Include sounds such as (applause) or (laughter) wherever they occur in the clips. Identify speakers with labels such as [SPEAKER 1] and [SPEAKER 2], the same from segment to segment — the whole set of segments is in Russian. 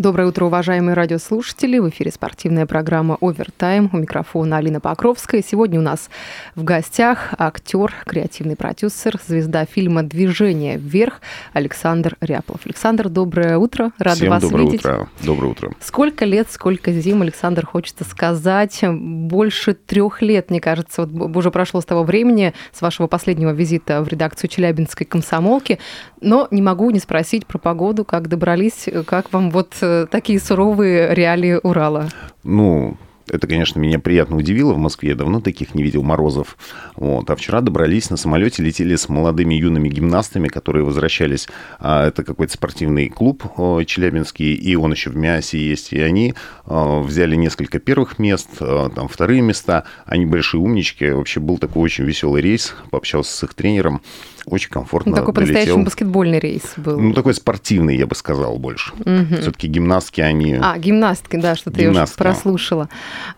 [SPEAKER 1] Доброе утро, уважаемые радиослушатели. В эфире спортивная программа «Овертайм». У микрофона Алина Покровская. Сегодня у нас в гостях актер, креативный продюсер, звезда фильма «Движение вверх» Александр Ряплов. Александр, доброе утро. Рада
[SPEAKER 2] Всем
[SPEAKER 1] вас
[SPEAKER 2] доброе
[SPEAKER 1] видеть.
[SPEAKER 2] утро. Доброе утро.
[SPEAKER 1] Сколько лет, сколько зим, Александр, хочется сказать. Больше трех лет, мне кажется, вот уже прошло с того времени, с вашего последнего визита в редакцию Челябинской комсомолки. Но не могу не спросить про погоду, как добрались, как вам вот э, такие суровые реалии Урала.
[SPEAKER 2] Ну, это, конечно, меня приятно удивило в Москве. Я давно таких не видел морозов. Вот. А вчера добрались на самолете, летели с молодыми юными гимнастами, которые возвращались. А, это какой-то спортивный клуб челябинский, и он еще в Мясе есть. И они взяли несколько первых мест, там вторые места. Они большие умнички. Вообще был такой очень веселый рейс. Пообщался с их тренером. Очень комфортно
[SPEAKER 1] Ну, такой
[SPEAKER 2] долетел.
[SPEAKER 1] по-настоящему баскетбольный рейс был.
[SPEAKER 2] Ну, такой спортивный, я бы сказал, больше.
[SPEAKER 1] Мгм.
[SPEAKER 2] Все-таки гимнастки, они...
[SPEAKER 1] А, гимнастки, да, что-то я уже прослушала.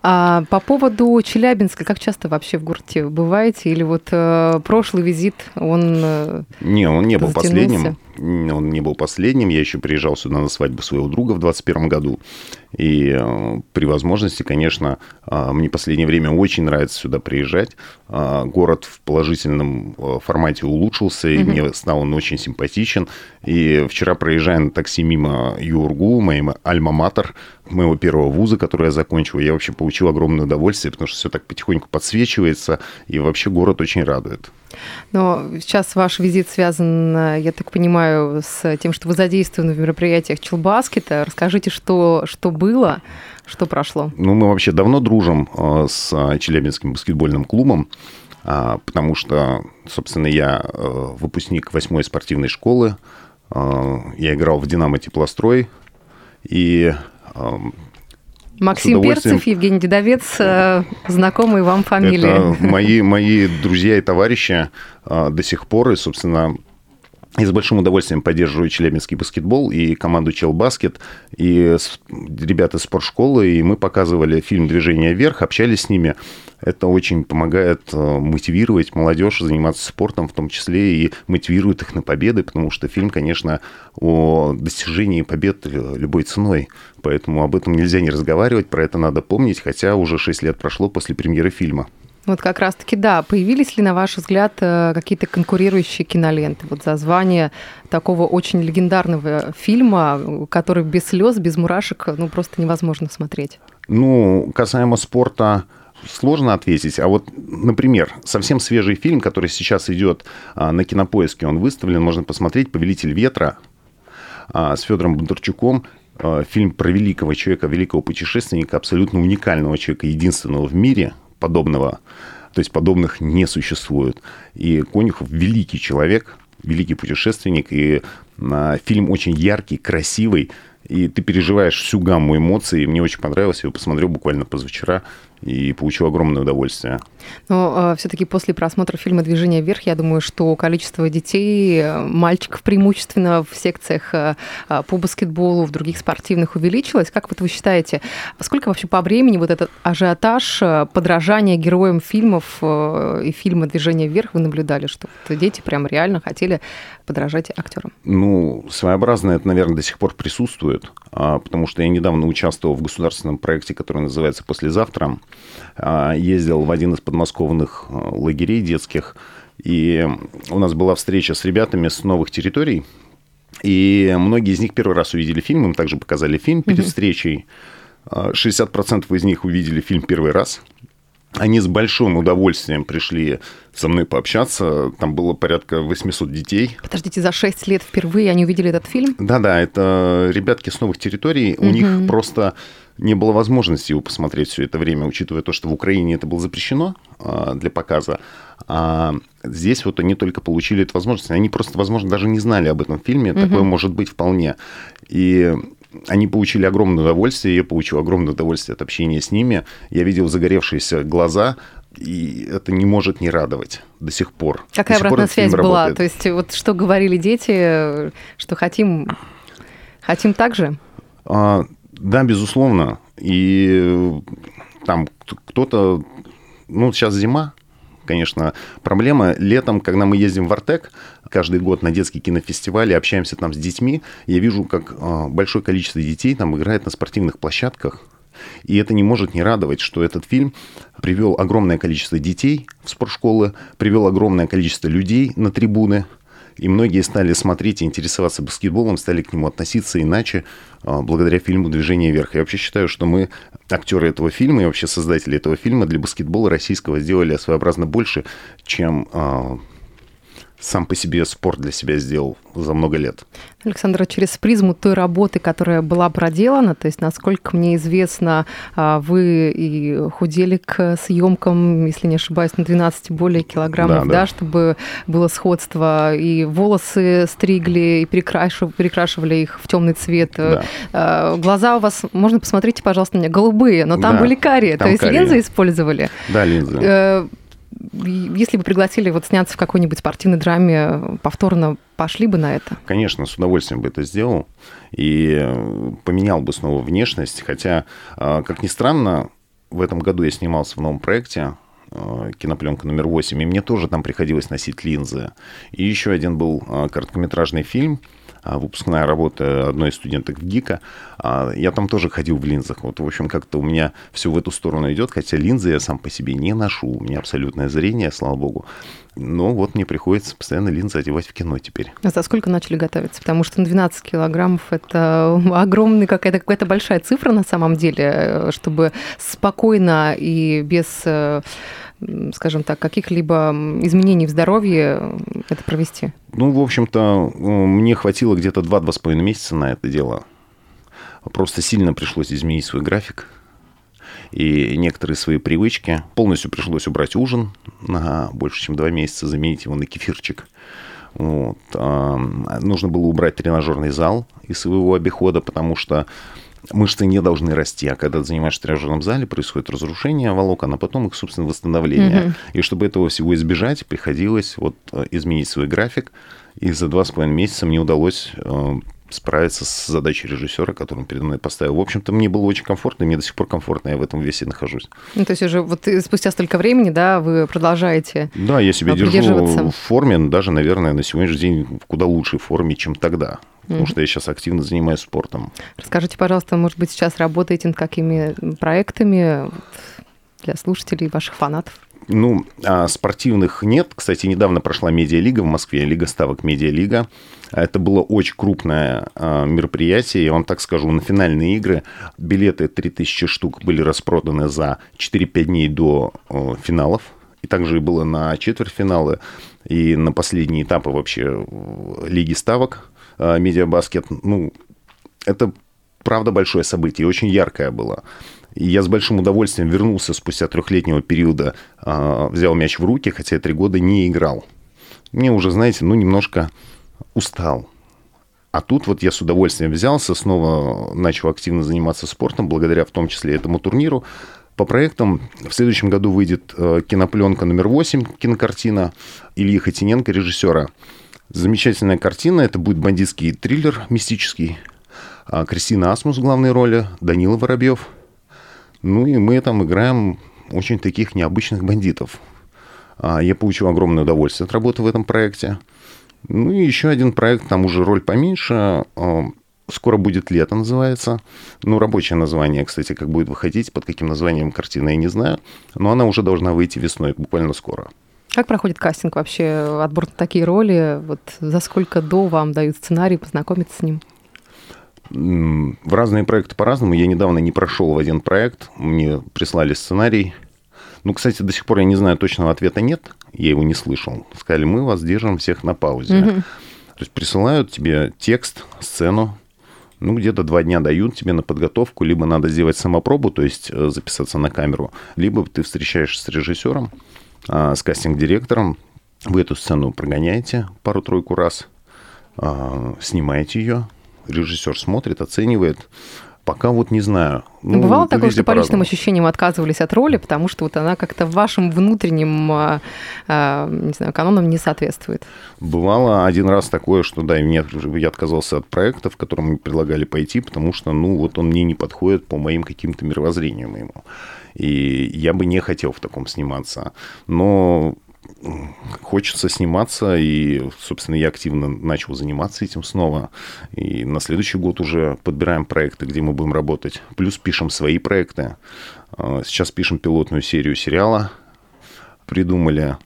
[SPEAKER 1] А, по поводу Челябинска, как часто вообще в городе бываете? Или вот э, прошлый визит, он... э,
[SPEAKER 2] Не, он не был
[SPEAKER 1] Затянулся.
[SPEAKER 2] последним. Он не был последним. Я еще приезжал сюда на свадьбу своего друга в 21 году. И э, при возможности, конечно, э, мне последнее время очень нравится сюда приезжать. Э, город в положительном э, формате улучшился, и
[SPEAKER 1] Мгм.
[SPEAKER 2] мне стал он очень симпатичен. И вчера, проезжая на такси мимо ЮРГУ, моим альма-матер, моего первого вуза, который я закончил, я вообще получил огромное удовольствие, потому что все так потихоньку подсвечивается, и вообще город очень радует.
[SPEAKER 1] Но сейчас ваш визит связан, э, я так понимаю, с тем, что вы задействованы в мероприятиях Челбаскета. Расскажите, что, что было, что прошло.
[SPEAKER 2] Ну, мы вообще давно дружим э, с э, Челябинским баскетбольным клубом, потому что, собственно, я э, выпускник восьмой спортивной школы. Э, Я играл в «Динамо Теплострой». И эм,
[SPEAKER 1] Максим. Перцев, Евгений Дедовец, э, знакомые вам фамилии.
[SPEAKER 2] это мои, мои друзья и товарищи э, до сих пор. И, собственно, я с большим удовольствием поддерживаю челябинский баскетбол и команду Челбаскет, и ребята из спортшколы, и мы показывали фильм «Движение вверх», общались с ними. Это очень помогает э, мотивировать молодежь заниматься спортом, в том числе и мотивирует их на победы, потому что фильм, конечно, о достижении побед любой ценой. Поэтому об этом нельзя не разговаривать, про это надо помнить, хотя уже 6 лет прошло после премьеры фильма.
[SPEAKER 1] Вот как раз-таки, да, появились ли, на ваш взгляд, э, какие-то конкурирующие киноленты вот за звание такого очень легендарного фильма, который без слез, без мурашек, ну, просто невозможно смотреть?
[SPEAKER 2] Ну, касаемо спорта, сложно ответить. А вот, например, совсем свежий фильм, который сейчас идет а, на кинопоиске, он выставлен, можно посмотреть «Повелитель ветра» а, с Федором Бондарчуком. А, Фильм про великого человека, великого путешественника, абсолютно уникального человека, единственного в мире подобного. То есть подобных не существует. И Конюхов великий человек, великий путешественник. И а, фильм очень яркий, красивый. И ты переживаешь всю гамму эмоций. Мне очень понравилось. Я его посмотрел буквально позавчера и получил огромное удовольствие.
[SPEAKER 1] Но все-таки после просмотра фильма «Движение вверх» я думаю, что количество детей, э, мальчиков преимущественно в секциях э, э, по баскетболу, в других спортивных увеличилось. Как вот вы считаете, сколько вообще по времени вот этот ажиотаж, э, подражание героям фильмов э, и фильма «Движение вверх» вы наблюдали, что вот дети прям реально хотели подражать актерам?
[SPEAKER 2] Ну, своеобразно это, наверное, до сих пор присутствует, а, потому что я недавно участвовал в государственном проекте, который называется «Послезавтра». А, Ездил в один из подмосковных а, лагерей детских, и у нас была встреча с ребятами с новых территорий, и многие из них первый раз увидели фильм, им также показали фильм перед встречей. А, 60% из них увидели фильм первый раз. Они с большим удовольствием пришли со мной пообщаться. Там было порядка 800 детей.
[SPEAKER 1] Подождите, за 6 лет впервые они увидели этот фильм?
[SPEAKER 2] Да-да, это ребятки с новых территорий. У них просто не было возможности его посмотреть все это время, учитывая то, что в Украине это было запрещено а, для показа. А здесь вот они только получили эту возможность. Они просто, возможно, даже не знали об этом фильме. Такое может быть вполне. И они получили огромное удовольствие, я получил огромное удовольствие от общения с ними. Я видел загоревшиеся глаза, И это не может не радовать до сих пор.
[SPEAKER 1] Какая
[SPEAKER 2] До пор
[SPEAKER 1] обратная
[SPEAKER 2] фильм
[SPEAKER 1] связь была?
[SPEAKER 2] работает.
[SPEAKER 1] То есть вот что говорили дети, что хотим, хотим так же?
[SPEAKER 2] А, да, безусловно. И э, там кто-то... Ну, сейчас зима, конечно, проблема. Летом, когда мы ездим в Артек, каждый год на детский кинофестиваль и общаемся там с детьми, я вижу, как а, большое количество детей там играет на спортивных площадках. И это не может не радовать, что этот фильм привел огромное количество детей в спортшколы, привел огромное количество людей на трибуны. И многие стали смотреть и интересоваться баскетболом, стали к нему относиться иначе, а, благодаря фильму «Движение вверх». Я вообще считаю, что мы, актеры этого фильма и вообще создатели этого фильма, для баскетбола российского сделали своеобразно больше, чем а, сам по себе спорт для себя сделал за много лет.
[SPEAKER 1] Александра, через призму той работы, которая была проделана, то есть, насколько мне известно, а, вы и худели к съемкам, если не ошибаюсь, на 12 более килограммов,
[SPEAKER 2] Да,
[SPEAKER 1] да,
[SPEAKER 2] да.
[SPEAKER 1] чтобы было сходство, и волосы стригли, и перекрашив- перекрашивали их в темный цвет.
[SPEAKER 2] Да.
[SPEAKER 1] А, Глаза у вас, можно посмотрите, пожалуйста, на меня, голубые, но там
[SPEAKER 2] Да,
[SPEAKER 1] были карие, то
[SPEAKER 2] там
[SPEAKER 1] есть
[SPEAKER 2] карие.
[SPEAKER 1] линзы использовали.
[SPEAKER 2] Да, линзы.
[SPEAKER 1] Если бы пригласили вот сняться в какой-нибудь спортивной драме, повторно пошли бы на это?
[SPEAKER 2] Конечно, с удовольствием бы это сделал и э, поменял бы снова внешность. Хотя, э, как ни странно, в этом году я снимался в новом проекте э, кинопленка номер 8, и мне тоже там приходилось носить линзы. И еще один был короткометражный фильм, выпускная работа одной из студенток в ГИКа. А, Я там тоже ходил в линзах. Вот, в общем, как-то у меня все в эту сторону идет, хотя линзы я сам по себе не ношу. У меня абсолютное зрение, слава богу. Но вот мне приходится постоянно линзы одевать в кино теперь.
[SPEAKER 1] А за сколько начали готовиться? Потому что 12 килограммов – это (laughs) огромная какая-то какая большая цифра на самом деле, э, чтобы спокойно и без, э, скажем так, каких-либо изменений в здоровье это провести.
[SPEAKER 2] Ну, в общем-то, э, мне хватило где-то 2-2,5 месяца на это дело. Просто сильно пришлось изменить свой график и некоторые свои привычки. Полностью пришлось убрать ужин на больше, чем 2 месяца, заменить его на кефирчик. Вот. Нужно было убрать тренажерный зал из своего обихода, потому что мышцы не должны расти, а когда ты занимаешься в тренажерном зале, происходит разрушение волокон, а потом их, собственно, восстановление.
[SPEAKER 1] Мгм.
[SPEAKER 2] И чтобы этого всего избежать, приходилось вот э, изменить свой график, и за два с половиной месяца мне удалось э, справиться с задачей режиссера, которую он передо мной поставил. В общем-то, мне было очень комфортно, и мне до сих пор комфортно, я в этом весе нахожусь.
[SPEAKER 1] Ну, то есть уже вот и спустя столько времени, да, вы продолжаете
[SPEAKER 2] Да, я себя
[SPEAKER 1] А,
[SPEAKER 2] держу в форме, даже, наверное, на сегодняшний день в куда лучшей форме, чем тогда. Потому что я сейчас активно занимаюсь спортом.
[SPEAKER 1] Расскажите, пожалуйста, может быть, сейчас работаете над какими проектами для слушателей, ваших фанатов?
[SPEAKER 2] Ну, а спортивных нет. Кстати, недавно прошла медиалига в Москве, Лига ставок Медиалига. Это было очень крупное а, мероприятие. Я вам так скажу, на финальные игры билеты 3000 штук были распроданы за 4-5 дней до финалов. И также было на четвертьфиналы и на последние этапы вообще э, Лиги ставок э, Медиабаскет. Ну, это правда большое событие, очень яркое было. И я с большим удовольствием вернулся спустя трехлетнего периода, а, взял мяч в руки, хотя три года не играл. Мне уже, знаете, ну, немножко устал. А тут вот я с удовольствием взялся, снова начал активно заниматься спортом, благодаря в том числе этому турниру. По проектам в следующем году выйдет э, кинопленка номер 8, кинокартина Ильи Хотиненко, режиссера. Замечательная картина, это будет бандитский триллер мистический. А Кристина Асмус в главной роли, Данила Воробьев. Ну и мы там играем очень таких необычных бандитов. А Я получил огромное удовольствие от работы в этом проекте. Ну и еще один проект, там уже роль поменьше. а, Скоро будет лето, называется. Ну, рабочее название, кстати, как будет выходить, под каким названием картина, я не знаю. Но она уже должна выйти весной, буквально скоро.
[SPEAKER 1] Как проходит кастинг вообще, отбор на такие роли? Вот за сколько до вам дают сценарий, познакомиться с ним?
[SPEAKER 2] В разные проекты по-разному. Я недавно не прошел в один проект. Мне прислали сценарий. Ну, кстати, до сих пор я не знаю точного ответа нет. Я его не слышал. Сказали, мы вас держим всех на паузе.
[SPEAKER 1] Мгм.
[SPEAKER 2] То есть присылают тебе текст, сцену. Ну, где-то два дня дают тебе на подготовку. Либо надо сделать самопробу, то есть э, записаться на камеру. Либо ты встречаешься с режиссером, а, с кастинг-директором. Вы эту сцену прогоняете пару-тройку раз, а, снимаете ее. Режиссер смотрит, оценивает. Пока вот не знаю.
[SPEAKER 1] Ну, Бывало такое, что по личным ощущениям отказывались от роли, потому что вот она как-то вашим внутренним, а, а, не знаю, канонам не соответствует.
[SPEAKER 2] Бывало один раз такое, что да, мне, я отказался от проекта, в котором мне предлагали пойти, потому что, ну, вот он мне не подходит по моим каким-то мировоззрениям моему. И я бы не хотел в таком сниматься. Но хочется сниматься, и, собственно, я активно начал заниматься этим снова. И на следующий год уже подбираем проекты, где мы будем работать. Плюс пишем свои проекты. А, Сейчас пишем пилотную серию сериала. Придумали.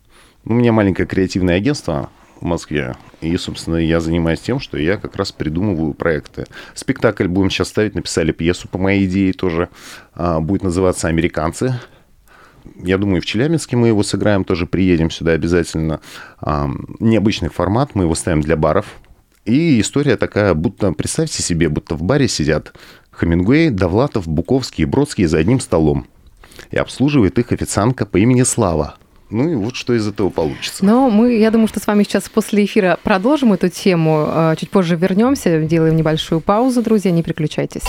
[SPEAKER 2] У меня маленькое креативное агентство в Москве. И, собственно, я занимаюсь тем, что я как раз придумываю проекты. Спектакль будем сейчас ставить. Написали пьесу по моей идее тоже. А, Будет называться «Американцы». Я думаю, в Челябинске мы его сыграем, тоже приедем сюда обязательно. Необычный формат, мы его ставим для баров. И история такая, будто, представьте себе, будто в баре сидят Хамингуэй, Довлатов, Буковский и Бродский за одним столом. И обслуживает их официантка по имени Слава. Ну и вот что из этого получится.
[SPEAKER 1] Но мы, я думаю, что с вами сейчас после эфира продолжим эту тему. А, Чуть позже вернемся, делаем небольшую паузу, друзья, не переключайтесь.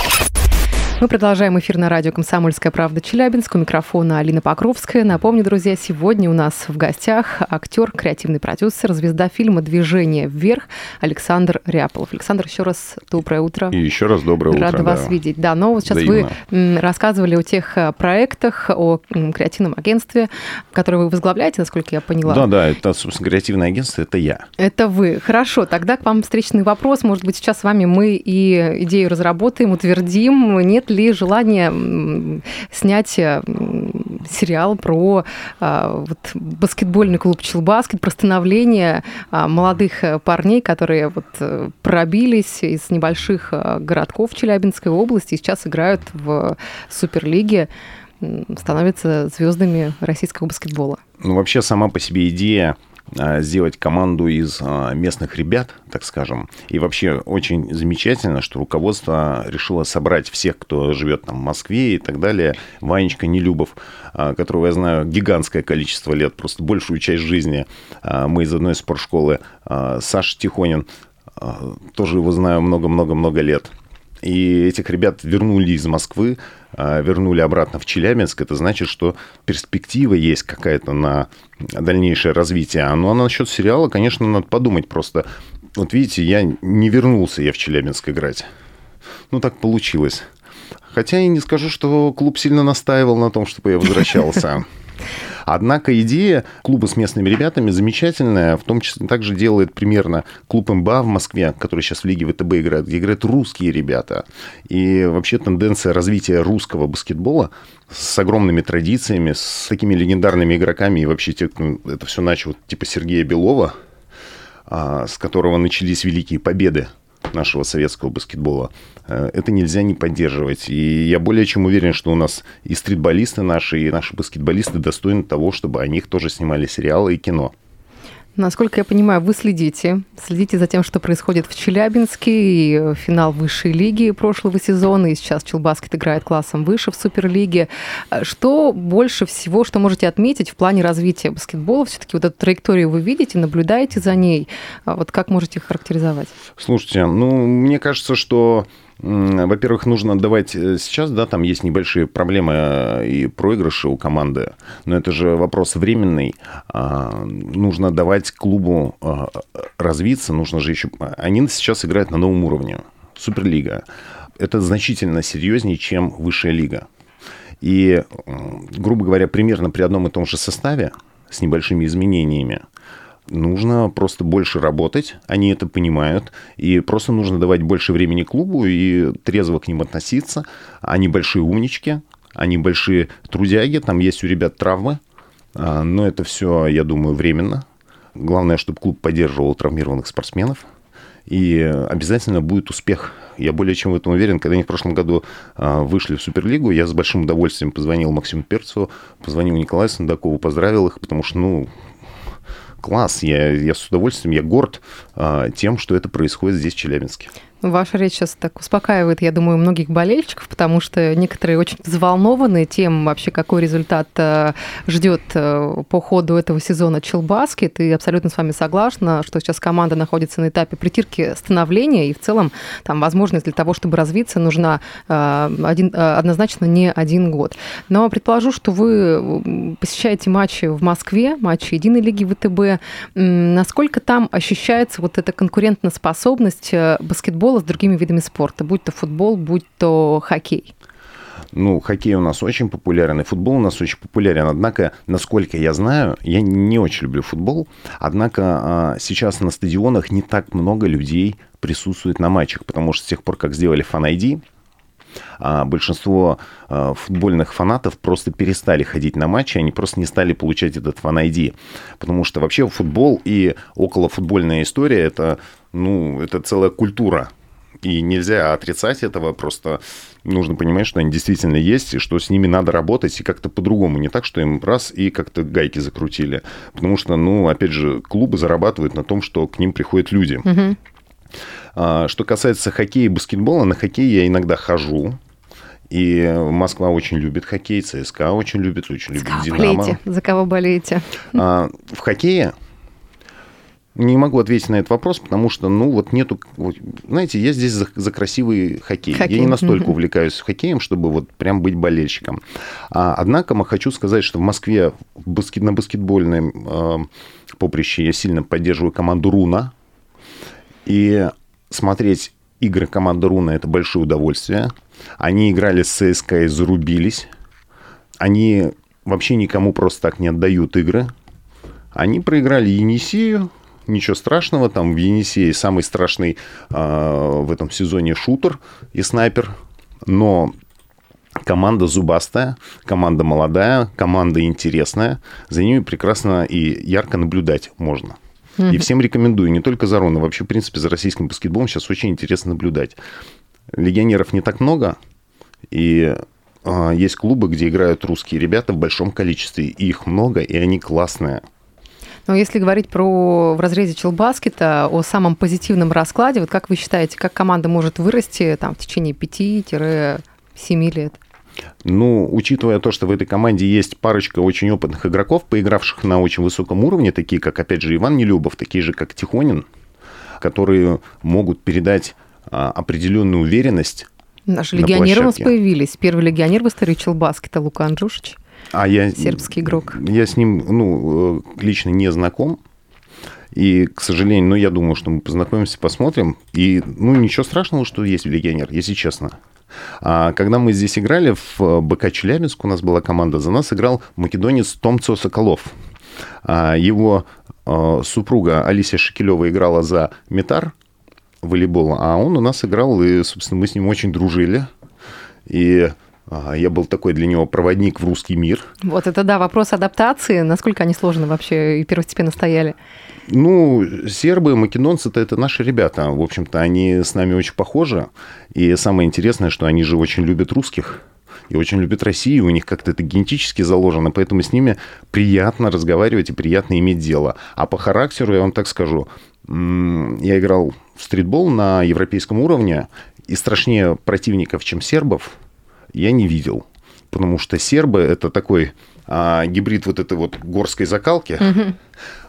[SPEAKER 1] Мы продолжаем эфир на радио «Комсомольская правда» Челябинск. У микрофона Алина Покровская. Напомню, друзья, сегодня у нас в гостях актер, креативный продюсер, звезда фильма «Движение вверх» Александр Ряполов. Александр, еще раз доброе утро.
[SPEAKER 2] И еще раз доброе утро.
[SPEAKER 1] Рада вас
[SPEAKER 2] да.
[SPEAKER 1] видеть. Да, но вот сейчас
[SPEAKER 2] Взаимно.
[SPEAKER 1] вы рассказывали о тех э, проектах, о креативном агентстве, которое вы возглавляете, насколько я поняла.
[SPEAKER 2] Да, да, это, собственно, креативное агентство, это я.
[SPEAKER 1] Это вы. Хорошо, тогда к вам встречный вопрос. Может быть, сейчас с вами мы и идею разработаем, утвердим. Нет ли желания м, снять э, сериал про а, вот, баскетбольный клуб Челбаскет, про становление а, молодых э, парней, которые вот э, пробились из небольших городков Челябинской области и сейчас играют в Суперлиге, становятся звездами российского баскетбола.
[SPEAKER 2] Ну, вообще, сама по себе идея сделать команду из а, местных ребят, так скажем. И вообще очень замечательно, что руководство решило собрать всех, кто живет там в Москве и так далее. Ванечка Нелюбов, а, которого я знаю гигантское количество лет, просто большую часть жизни. Мы из одной спортшколы. Саша Тихонин, тоже его знаю много-много-много лет. И этих ребят вернули из Москвы, а, вернули обратно в Челябинск. Это значит, что перспектива есть какая-то на дальнейшее развитие. Ну, а насчет сериала, конечно, надо подумать просто. Вот видите, я не вернулся я в Челябинск играть. Ну, так получилось. Хотя и не скажу, что клуб сильно настаивал на том, чтобы я возвращался. (laughs) Однако идея клуба с местными ребятами замечательная. В том числе также делает примерно клуб МБА в Москве, который сейчас в Лиге ВТБ играет, где играют русские ребята. И вообще тенденция развития русского баскетбола с огромными традициями, с такими легендарными игроками. И вообще те, кто это все начал, типа Сергея Белова, а, с которого начались великие победы нашего советского баскетбола. Э, Это нельзя не поддерживать. И я более чем уверен, что у нас и стритболисты наши, и наши баскетболисты достойны того, чтобы о них тоже снимали сериалы и кино.
[SPEAKER 1] Насколько я понимаю, вы следите, следите за тем, что происходит в Челябинске, и э, финал высшей лиги прошлого сезона, и сейчас Челбаскет играет классом выше в Суперлиге. Э, Что больше всего, что можете отметить в плане развития баскетбола? Все-таки вот эту траекторию вы видите, наблюдаете за ней. А Вот как можете их характеризовать?
[SPEAKER 2] Слушайте, ну, мне кажется, что во-первых, нужно давать э, сейчас, да, там есть небольшие проблемы э, и проигрыши у команды, но это же вопрос временный. А, Нужно давать клубу а, развиться, нужно же еще... Они сейчас играют на новом уровне. Суперлига. Это значительно серьезнее, чем высшая лига. И, грубо говоря, примерно при одном и том же составе, с небольшими изменениями, нужно просто больше работать, они это понимают, и просто нужно давать больше времени клубу и трезво к ним относиться. Они большие умнички, они большие трудяги, там есть у ребят травмы, а, но это все, я думаю, временно. Главное, чтобы клуб поддерживал травмированных спортсменов, и обязательно будет успех. Я более чем в этом уверен. Когда они в прошлом году а, вышли в Суперлигу, я с большим удовольствием позвонил Максиму Перцеву, позвонил Николаю Сандакову, поздравил их, потому что, ну, класс, я, я с удовольствием, я горд а, тем, что это происходит здесь, в Челябинске.
[SPEAKER 1] Ваша речь сейчас так успокаивает, я думаю, многих болельщиков, потому что некоторые очень взволнованы тем, вообще какой результат э, ждет э, по ходу этого сезона Челбаскет. И абсолютно с вами согласна, что сейчас команда находится на этапе притирки становления, и в целом там возможность для того, чтобы развиться, нужна э, один, однозначно не один год. Но предположу, что вы посещаете матчи в Москве, матчи Единой лиги ВТБ. Насколько там ощущается вот эта конкурентоспособность баскетбола баскетбола с другими видами спорта, будь то футбол, будь то хоккей?
[SPEAKER 2] Ну, хоккей у нас очень популярен, и футбол у нас очень популярен. Однако, насколько я знаю, я не очень люблю футбол, однако а, сейчас на стадионах не так много людей присутствует на матчах, потому что с тех пор, как сделали ID, а большинство а, футбольных фанатов просто перестали ходить на матчи, они просто не стали получать этот фан ID. Потому что вообще футбол и околофутбольная история это, ну, это целая культура и нельзя отрицать этого, просто нужно понимать, что они действительно есть, и что с ними надо работать, и как-то по-другому. Не так, что им раз и как-то гайки закрутили. Потому что, ну, опять же, клубы зарабатывают на том, что к ним приходят люди. Угу. А, что касается хоккея и баскетбола, на хоккей я иногда хожу. И Москва очень любит хоккей, ЦСКА очень любит, очень любит
[SPEAKER 1] За
[SPEAKER 2] Динамо.
[SPEAKER 1] Болеете? За кого болеете?
[SPEAKER 2] А, в хоккее не могу ответить на этот вопрос, потому что, ну, вот нету... Вот, знаете, я здесь за, за красивый хоккей. хоккей. Я не настолько mm-hmm. увлекаюсь хоккеем, чтобы вот прям быть болельщиком. А, однако хочу сказать, что в Москве баскет, на баскетбольном э, поприще я сильно поддерживаю команду «Руна». И смотреть игры команды «Руна» — это большое удовольствие. Они играли с ЦСКА и зарубились. Они вообще никому просто так не отдают игры. Они проиграли Енисею, ничего страшного. Там в Енисее самый страшный э, в этом сезоне шутер и снайпер. Но команда зубастая, команда молодая, команда интересная. За ними прекрасно и ярко наблюдать можно. Mm-hmm. И всем рекомендую, не только за Рона, вообще, в принципе, за российским баскетболом сейчас очень интересно наблюдать. Легионеров не так много, и э, есть клубы, где играют русские ребята в большом количестве, и их много, и они классные.
[SPEAKER 1] Но если говорить про в разрезе челбаскета, о самом позитивном раскладе, вот как вы считаете, как команда может вырасти там, в течение 5-7 лет?
[SPEAKER 2] Ну, учитывая то, что в этой команде есть парочка очень опытных игроков, поигравших на очень высоком уровне, такие как, опять же, Иван Нелюбов, такие же, как Тихонин, которые могут передать а, определенную уверенность
[SPEAKER 1] Наши легионеры у нас появились. Первый легионер в истории Челбаскета Лука Анджушич.
[SPEAKER 2] А я,
[SPEAKER 1] сербский игрок.
[SPEAKER 2] Я с ним ну, э, лично не знаком. И, к сожалению, ну, я думаю, что мы познакомимся, посмотрим. И, ну, ничего страшного, что есть легионер, если честно. А когда мы здесь играли, в э, БК Челябинск у нас была команда, за нас играл македонец Томцо Соколов. А его э, супруга Алисия Шекелева играла за Метар волейбол, а он у нас играл, и, собственно, мы с ним очень дружили. И я был такой для него проводник в русский мир.
[SPEAKER 1] Вот это да, вопрос адаптации. Насколько они сложно вообще и первостепенно стояли?
[SPEAKER 2] Ну, сербы, македонцы -то это наши ребята. В общем-то, они с нами очень похожи. И самое интересное, что они же очень любят русских и очень любят Россию, у них как-то это генетически заложено, поэтому с ними приятно разговаривать и приятно иметь дело. А по характеру, я вам так скажу, я играл в стритбол на европейском уровне, и страшнее противников, чем сербов, я не видел. Потому что сербы это такой а, гибрид вот этой вот горской закалки угу.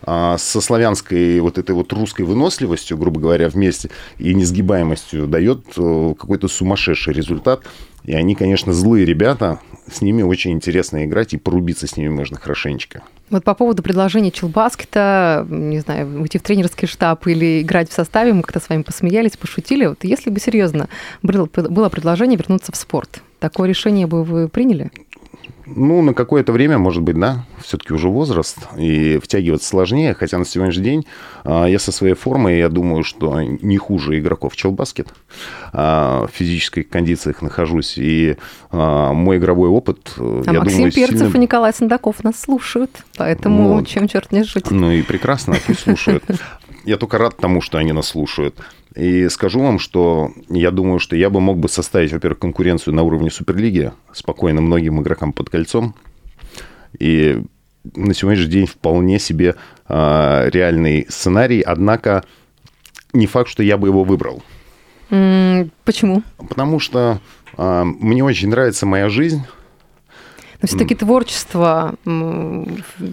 [SPEAKER 2] а, со славянской вот этой вот русской выносливостью, грубо говоря, вместе и несгибаемостью дает э, какой-то сумасшедший результат. И они, конечно, злые ребята, с ними очень интересно играть, и порубиться с ними можно хорошенечко.
[SPEAKER 1] Вот по поводу предложения Челбаскета, не знаю, уйти в тренерский штаб или играть в составе, мы как-то с вами посмеялись, пошутили. Вот если бы серьезно было, было предложение вернуться в спорт, такое решение бы вы приняли?
[SPEAKER 2] Ну, на какое-то время, может быть, да. Все-таки уже возраст, и втягиваться сложнее. Хотя на сегодняшний день я со своей формой, я думаю, что не хуже игроков Челбаскет. А, в физических кондициях нахожусь. И а, мой игровой опыт,
[SPEAKER 1] а я Максим думаю, Перцев сильно... и Николай Сандаков нас слушают. Поэтому ну, чем черт не жить.
[SPEAKER 2] Ну и прекрасно, пусть слушают. Я только рад тому, что они нас слушают. И скажу вам, что я думаю, что я бы мог бы составить, во-первых, конкуренцию на уровне Суперлиги спокойно многим игрокам под кольцом. И на сегодняшний день вполне себе э, реальный сценарий, однако не факт, что я бы его выбрал.
[SPEAKER 1] Почему?
[SPEAKER 2] Потому что а, мне очень нравится моя жизнь.
[SPEAKER 1] Но все-таки творчество,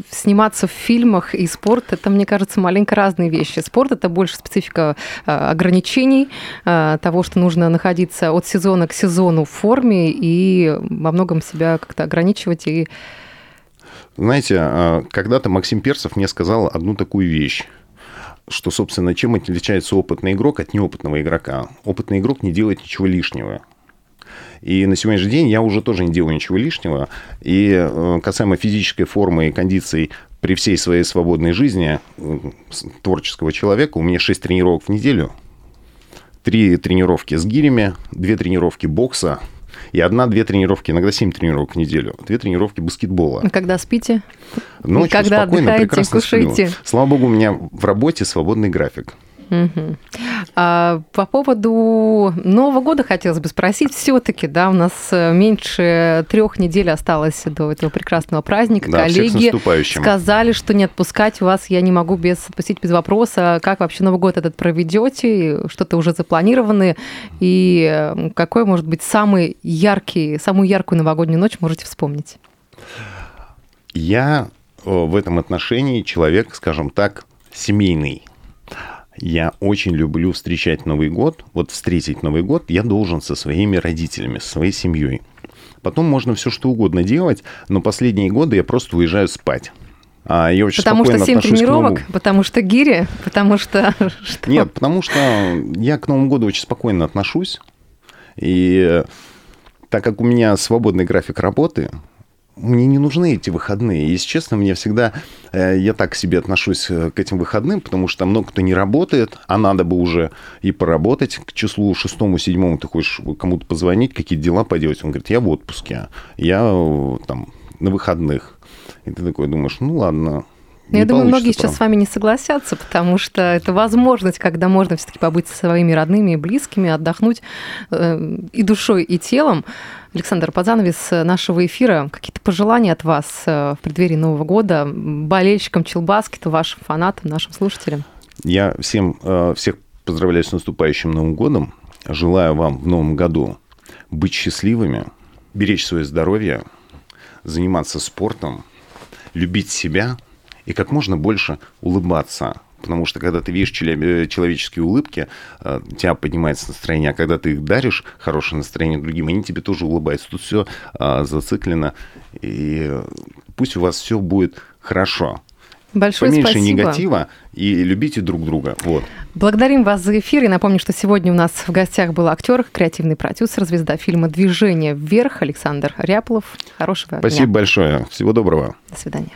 [SPEAKER 1] сниматься в фильмах и спорт это, мне кажется, маленько разные вещи. Спорт это больше специфика э, ограничений, э, того, что нужно находиться от сезона к сезону в форме и во многом себя как-то ограничивать и
[SPEAKER 2] Знаете, а, когда-то Максим Перцев мне сказал одну такую вещь что, собственно, чем отличается опытный игрок от неопытного игрока. Опытный игрок не делает ничего лишнего. И на сегодняшний день я уже тоже не делаю ничего лишнего. И э, касаемо физической формы и кондиций при всей своей свободной жизни э, творческого человека, у меня 6 тренировок в неделю, три тренировки с гирями, две тренировки бокса и одна-две тренировки, иногда 7 тренировок в неделю, две тренировки баскетбола.
[SPEAKER 1] когда спите,
[SPEAKER 2] Ночью
[SPEAKER 1] когда
[SPEAKER 2] спокойно,
[SPEAKER 1] отдыхаете,
[SPEAKER 2] прекрасно сплю.
[SPEAKER 1] кушаете.
[SPEAKER 2] Слава богу, у меня в работе свободный график.
[SPEAKER 1] Мгм. А, по поводу Нового года хотелось бы спросить. Все-таки, да, у нас э, меньше трех недель осталось до этого прекрасного праздника.
[SPEAKER 2] Да,
[SPEAKER 1] Коллеги сказали, что не отпускать вас я не могу без отпустить без вопроса. Как вообще Новый год этот проведете? Что-то уже запланированы? И э, какой может быть самый яркий, самую яркую новогоднюю ночь можете вспомнить?
[SPEAKER 2] Я э, в этом отношении человек, скажем так, семейный. Я очень люблю встречать Новый год. Вот встретить Новый год я должен со своими родителями, со своей семьей. Потом можно все что угодно делать, но последние годы я просто уезжаю спать. А я очень
[SPEAKER 1] Потому что
[SPEAKER 2] спокойно
[SPEAKER 1] 7
[SPEAKER 2] отношусь к
[SPEAKER 1] тренировок, потому что гири, потому что... (laughs) что?
[SPEAKER 2] Нет, потому что я к Новому году очень спокойно отношусь. И так как у меня свободный график работы, мне не нужны эти выходные. Если честно, мне всегда... э, Я так к себе отношусь э, к этим выходным, потому что много кто не работает, а надо бы уже и поработать. К числу шестому, седьмому ты хочешь кому-то позвонить, какие-то дела поделать. Он говорит, я в отпуске, я э, там на выходных. И ты такой думаешь, ну ладно.
[SPEAKER 1] Я
[SPEAKER 2] не
[SPEAKER 1] думаю, многие
[SPEAKER 2] получится,
[SPEAKER 1] сейчас с вами не согласятся, потому что это возможность, когда можно все-таки побыть со своими родными и близкими, отдохнуть э, и душой, и телом. Александр Падзановец нашего эфира. Какие-то пожелания от вас э, в преддверии Нового года болельщикам Челбаскета, вашим фанатам, нашим слушателям?
[SPEAKER 2] Я всем, э, всех поздравляю с наступающим Новым годом. Желаю вам в Новом году быть счастливыми, беречь свое здоровье, заниматься спортом, любить себя и как можно больше улыбаться. Потому что когда ты видишь э, человеческие улыбки, э, у тебя поднимается настроение. А когда ты их даришь, хорошее настроение другим, они тебе тоже улыбаются. Тут все зациклено. И пусть у вас все будет хорошо.
[SPEAKER 1] Большое
[SPEAKER 2] Поменьше
[SPEAKER 1] спасибо.
[SPEAKER 2] негатива и любите друг друга. Вот.
[SPEAKER 1] Благодарим вас за эфир. И напомню, что сегодня у нас в гостях был актер, креативный продюсер, звезда фильма «Движение вверх» Александр Ряплов. Хорошего
[SPEAKER 2] Спасибо
[SPEAKER 1] дня.
[SPEAKER 2] большое. Всего доброго.
[SPEAKER 1] До свидания.